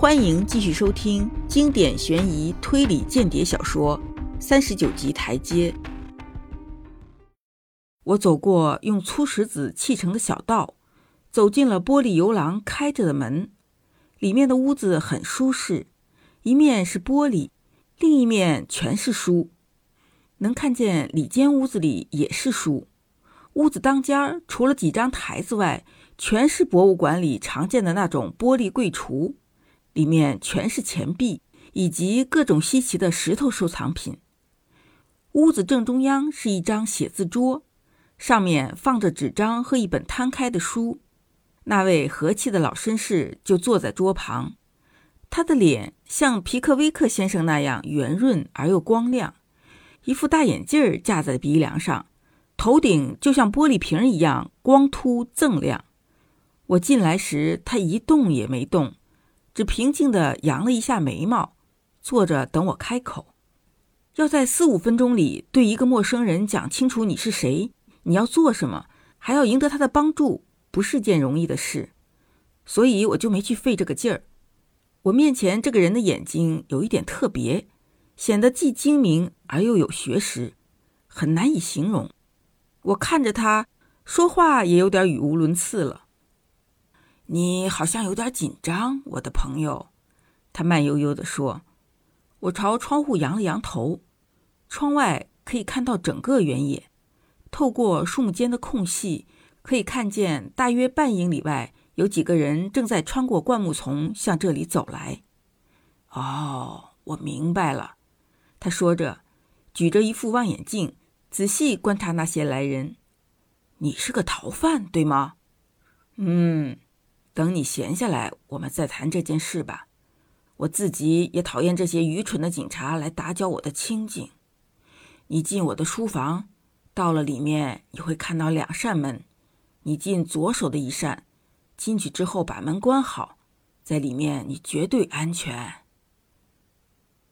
欢迎继续收听经典悬疑推理间谍小说《三十九级台阶》。我走过用粗石子砌成的小道，走进了玻璃游廊开着的门。里面的屋子很舒适，一面是玻璃，另一面全是书。能看见里间屋子里也是书。屋子当间儿除了几张台子外，全是博物馆里常见的那种玻璃柜橱。里面全是钱币以及各种稀奇的石头收藏品。屋子正中央是一张写字桌，上面放着纸张和一本摊开的书。那位和气的老绅士就坐在桌旁，他的脸像皮克威克先生那样圆润而又光亮，一副大眼镜架在鼻梁上，头顶就像玻璃瓶一样光秃锃亮。我进来时，他一动也没动。只平静地扬了一下眉毛，坐着等我开口。要在四五分钟里对一个陌生人讲清楚你是谁，你要做什么，还要赢得他的帮助，不是件容易的事。所以我就没去费这个劲儿。我面前这个人的眼睛有一点特别，显得既精明而又有学识，很难以形容。我看着他说话也有点语无伦次了。你好像有点紧张，我的朋友，他慢悠悠地说。我朝窗户扬了扬头，窗外可以看到整个原野，透过树木间的空隙，可以看见大约半英里外有几个人正在穿过灌木丛向这里走来。哦，我明白了，他说着，举着一副望远镜，仔细观察那些来人。你是个逃犯，对吗？嗯。等你闲下来，我们再谈这件事吧。我自己也讨厌这些愚蠢的警察来打搅我的清静。你进我的书房，到了里面你会看到两扇门。你进左手的一扇，进去之后把门关好，在里面你绝对安全。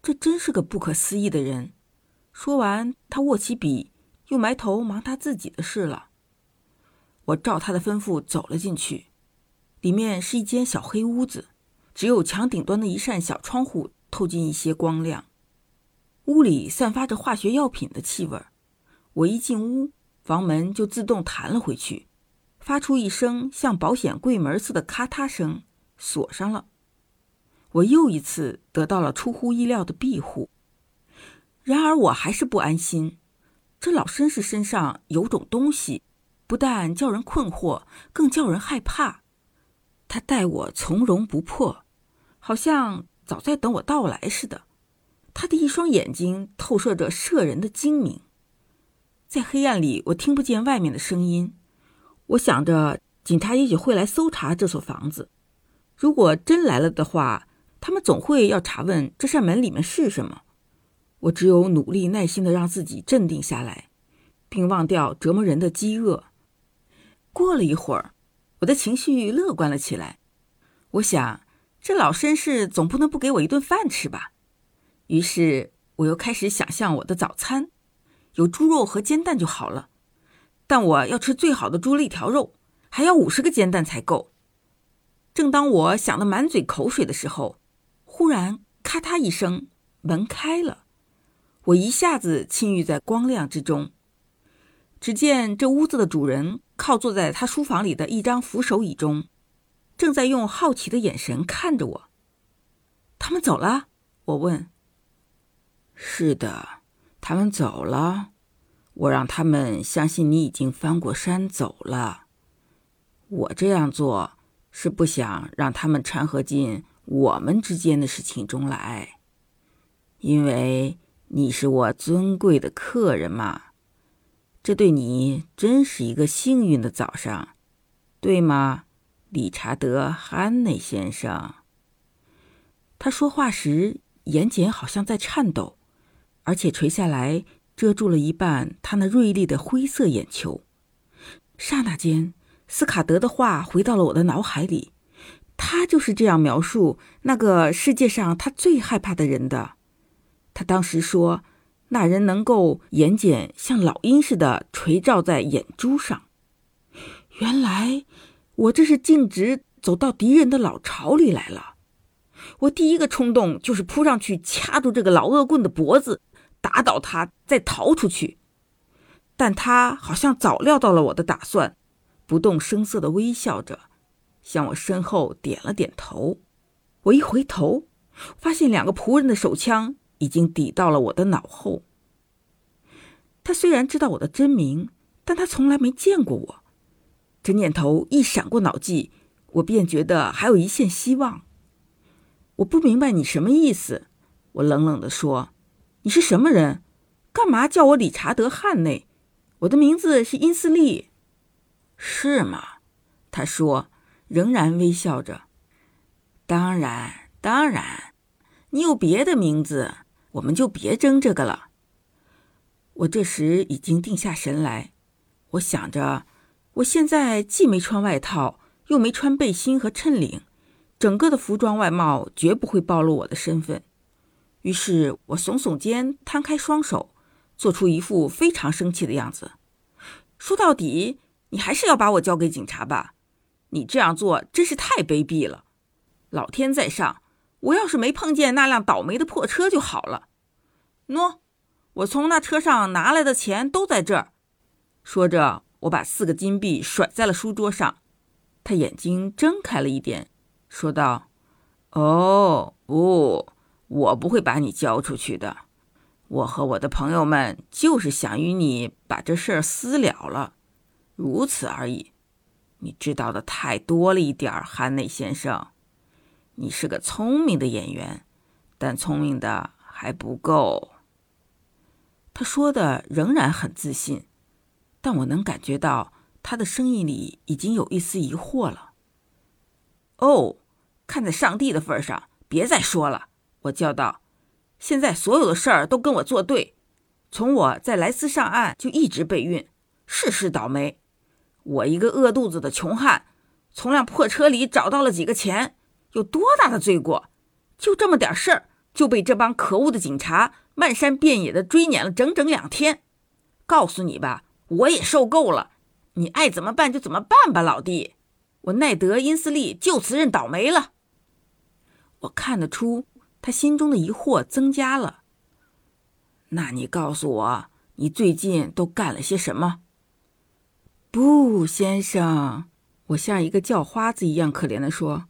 这真是个不可思议的人。说完，他握起笔，又埋头忙他自己的事了。我照他的吩咐走了进去。里面是一间小黑屋子，只有墙顶端的一扇小窗户透进一些光亮。屋里散发着化学药品的气味。我一进屋，房门就自动弹了回去，发出一声像保险柜门似的咔嗒声，锁上了。我又一次得到了出乎意料的庇护。然而我还是不安心。这老绅士身上有种东西，不但叫人困惑，更叫人害怕。他待我从容不迫，好像早在等我到来似的。他的一双眼睛透射着摄人的精明。在黑暗里，我听不见外面的声音。我想着，警察也许会来搜查这所房子。如果真来了的话，他们总会要查问这扇门里面是什么。我只有努力耐心的让自己镇定下来，并忘掉折磨人的饥饿。过了一会儿。我的情绪乐观了起来，我想，这老绅士总不能不给我一顿饭吃吧。于是，我又开始想象我的早餐，有猪肉和煎蛋就好了。但我要吃最好的猪肋条肉，还要五十个煎蛋才够。正当我想得满嘴口水的时候，忽然咔嗒一声，门开了，我一下子浸浴在光亮之中。只见这屋子的主人靠坐在他书房里的一张扶手椅中，正在用好奇的眼神看着我。他们走了？我问。是的，他们走了。我让他们相信你已经翻过山走了。我这样做是不想让他们掺和进我们之间的事情中来，因为你是我尊贵的客人嘛。这对你真是一个幸运的早上，对吗，理查德·汉内先生？他说话时眼睑好像在颤抖，而且垂下来遮住了一半他那锐利的灰色眼球。刹那间，斯卡德的话回到了我的脑海里，他就是这样描述那个世界上他最害怕的人的。他当时说。那人能够眼睑像老鹰似的垂照在眼珠上。原来我这是径直走到敌人的老巢里来了。我第一个冲动就是扑上去掐住这个老恶棍的脖子，打倒他，再逃出去。但他好像早料到了我的打算，不动声色地微笑着，向我身后点了点头。我一回头，发现两个仆人的手枪已经抵到了我的脑后。他虽然知道我的真名，但他从来没见过我。这念头一闪过脑际，我便觉得还有一线希望。我不明白你什么意思，我冷冷地说：“你是什么人？干嘛叫我理查德·汉内？我的名字是因斯利，是吗？”他说，仍然微笑着。“当然，当然，你有别的名字，我们就别争这个了。”我这时已经定下神来，我想着。我现在既没穿外套，又没穿背心和衬领，整个的服装外貌绝不会暴露我的身份。于是我耸耸肩，摊开双手，做出一副非常生气的样子。说到底，你还是要把我交给警察吧？你这样做真是太卑鄙了！老天在上，我要是没碰见那辆倒霉的破车就好了。喏，我从那车上拿来的钱都在这儿。说着。我把四个金币甩在了书桌上，他眼睛睁开了一点，说道：“哦，不，我不会把你交出去的。我和我的朋友们就是想与你把这事儿私了了，如此而已。你知道的太多了一点儿，汉内先生。你是个聪明的演员，但聪明的还不够。”他说的仍然很自信。但我能感觉到他的声音里已经有一丝疑惑了。哦，看在上帝的份上，别再说了！我叫道：“现在所有的事儿都跟我作对。从我在莱斯上岸就一直备孕，事事倒霉。我一个饿肚子的穷汉，从辆破车里找到了几个钱，有多大的罪过？就这么点事儿，就被这帮可恶的警察漫山遍野的追撵了整整两天。告诉你吧。”我也受够了，你爱怎么办就怎么办吧，老弟。我奈德·因斯利就此认倒霉了。我看得出他心中的疑惑增加了。那你告诉我，你最近都干了些什么？不，先生，我像一个叫花子一样可怜的说：“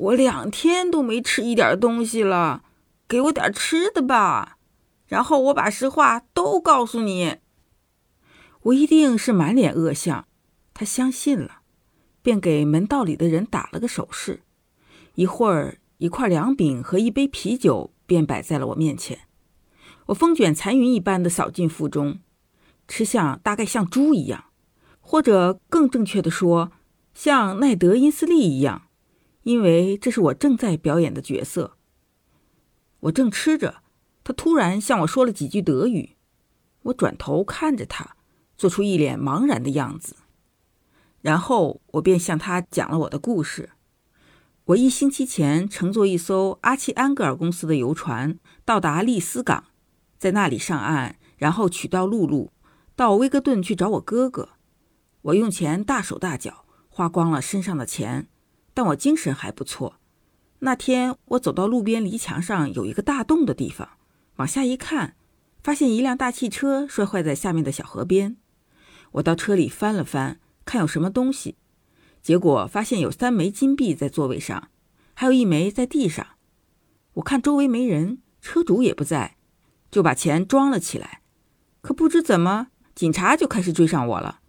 我两天都没吃一点东西了，给我点吃的吧。然后我把实话都告诉你。”我一定是满脸恶相，他相信了，便给门道里的人打了个手势。一会儿，一块凉饼和一杯啤酒便摆在了我面前。我风卷残云一般的扫进腹中，吃相大概像猪一样，或者更正确的说，像奈德·因斯利一样，因为这是我正在表演的角色。我正吃着，他突然向我说了几句德语。我转头看着他。做出一脸茫然的样子，然后我便向他讲了我的故事。我一星期前乘坐一艘阿奇安格尔公司的游船到达利斯港，在那里上岸，然后取道陆路到威格顿去找我哥哥。我用钱大手大脚，花光了身上的钱，但我精神还不错。那天我走到路边篱墙上有一个大洞的地方，往下一看，发现一辆大汽车摔坏在下面的小河边。我到车里翻了翻，看有什么东西，结果发现有三枚金币在座位上，还有一枚在地上。我看周围没人，车主也不在，就把钱装了起来。可不知怎么，警察就开始追上我了。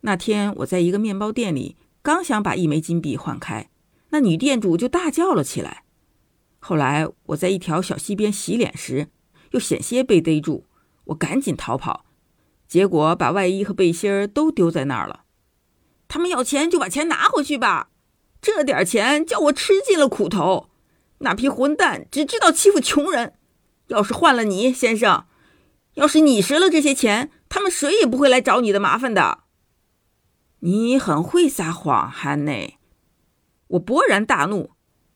那天我在一个面包店里，刚想把一枚金币换开，那女店主就大叫了起来。后来我在一条小溪边洗脸时，又险些被逮住，我赶紧逃跑。结果把外衣和背心儿都丢在那儿了。他们要钱就把钱拿回去吧，这点钱叫我吃尽了苦头。那批混蛋只知道欺负穷人。要是换了你，先生，要是你拾了这些钱，他们谁也不会来找你的麻烦的。你很会撒谎，汉内。我勃然大怒，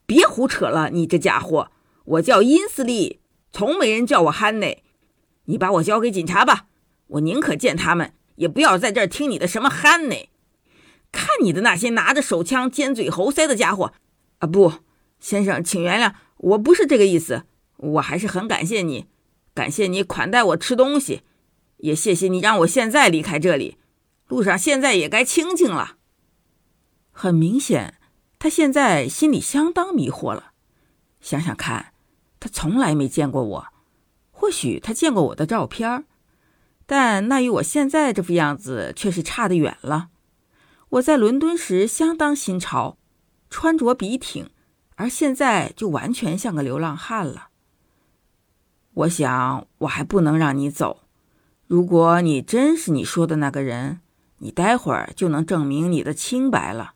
别胡扯了，你这家伙！我叫因斯利，从没人叫我汉内。你把我交给警察吧。我宁可见他们，也不要在这儿听你的什么憨内。看你的那些拿着手枪、尖嘴猴腮的家伙！啊，不，先生，请原谅，我不是这个意思。我还是很感谢你，感谢你款待我吃东西，也谢谢你让我现在离开这里。路上现在也该清静了。很明显，他现在心里相当迷惑了。想想看，他从来没见过我，或许他见过我的照片，但那与我现在这副样子却是差得远了。我在伦敦时相当新潮，穿着笔挺，而现在就完全像个流浪汉了。我想，我还不能让你走。如果你真是你说的那个人，你待会儿就能证明你的清白了；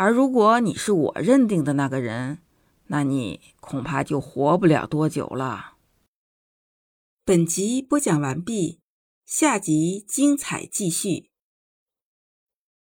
而如果你是我认定的那个人，那你恐怕就活不了多久了。本集播讲完毕，下集精彩继续。